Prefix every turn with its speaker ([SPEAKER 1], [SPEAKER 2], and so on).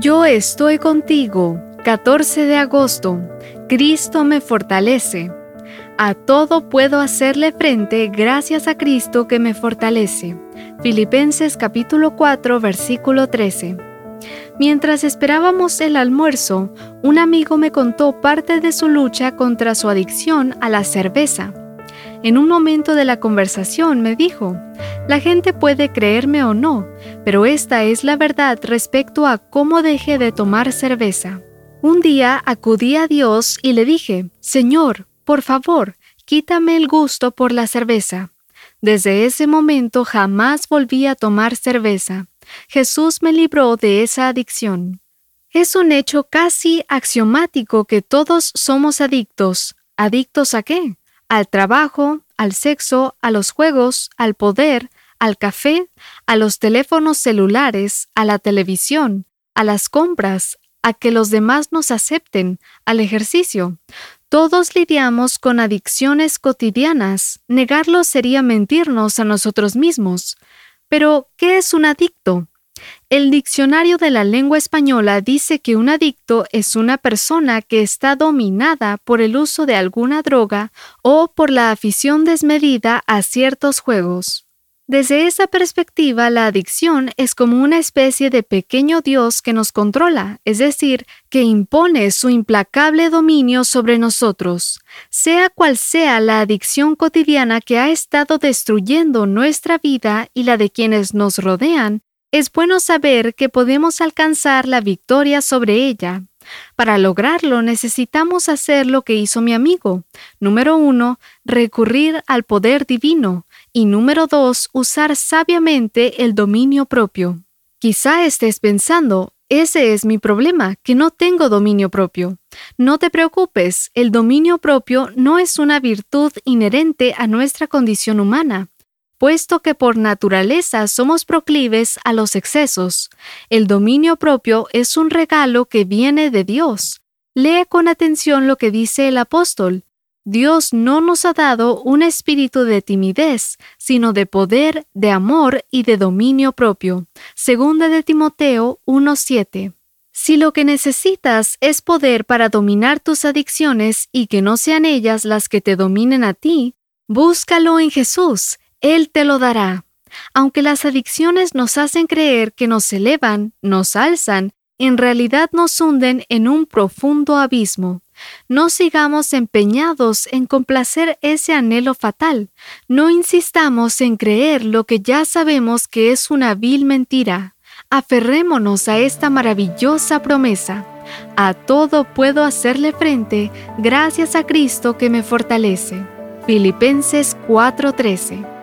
[SPEAKER 1] Yo estoy contigo. 14 de agosto. Cristo me fortalece. A todo puedo hacerle frente gracias a Cristo que me fortalece. Filipenses capítulo 4 versículo 13. Mientras esperábamos el almuerzo, un amigo me contó parte de su lucha contra su adicción a la cerveza. En un momento de la conversación me dijo, la gente puede creerme o no, pero esta es la verdad respecto a cómo dejé de tomar cerveza. Un día acudí a Dios y le dije, Señor, por favor, quítame el gusto por la cerveza. Desde ese momento jamás volví a tomar cerveza. Jesús me libró de esa adicción. Es un hecho casi axiomático que todos somos adictos. ¿Adictos a qué? Al trabajo, al sexo, a los juegos, al poder, al café, a los teléfonos celulares, a la televisión, a las compras, a que los demás nos acepten, al ejercicio. Todos lidiamos con adicciones cotidianas. Negarlo sería mentirnos a nosotros mismos. Pero, ¿qué es un adicto? El diccionario de la lengua española dice que un adicto es una persona que está dominada por el uso de alguna droga o por la afición desmedida a ciertos juegos. Desde esa perspectiva, la adicción es como una especie de pequeño Dios que nos controla, es decir, que impone su implacable dominio sobre nosotros. Sea cual sea la adicción cotidiana que ha estado destruyendo nuestra vida y la de quienes nos rodean, es bueno saber que podemos alcanzar la victoria sobre ella. Para lograrlo necesitamos hacer lo que hizo mi amigo. Número uno, recurrir al poder divino. Y número dos, usar sabiamente el dominio propio. Quizá estés pensando, ese es mi problema, que no tengo dominio propio. No te preocupes, el dominio propio no es una virtud inherente a nuestra condición humana, puesto que por naturaleza somos proclives a los excesos. El dominio propio es un regalo que viene de Dios. Lee con atención lo que dice el apóstol. Dios no nos ha dado un espíritu de timidez, sino de poder, de amor y de dominio propio. Segunda de Timoteo 1:7. Si lo que necesitas es poder para dominar tus adicciones y que no sean ellas las que te dominen a ti, búscalo en Jesús, Él te lo dará. Aunque las adicciones nos hacen creer que nos elevan, nos alzan, en realidad nos hunden en un profundo abismo. No sigamos empeñados en complacer ese anhelo fatal. No insistamos en creer lo que ya sabemos que es una vil mentira. Aferrémonos a esta maravillosa promesa. A todo puedo hacerle frente gracias a Cristo que me fortalece. Filipenses 4:13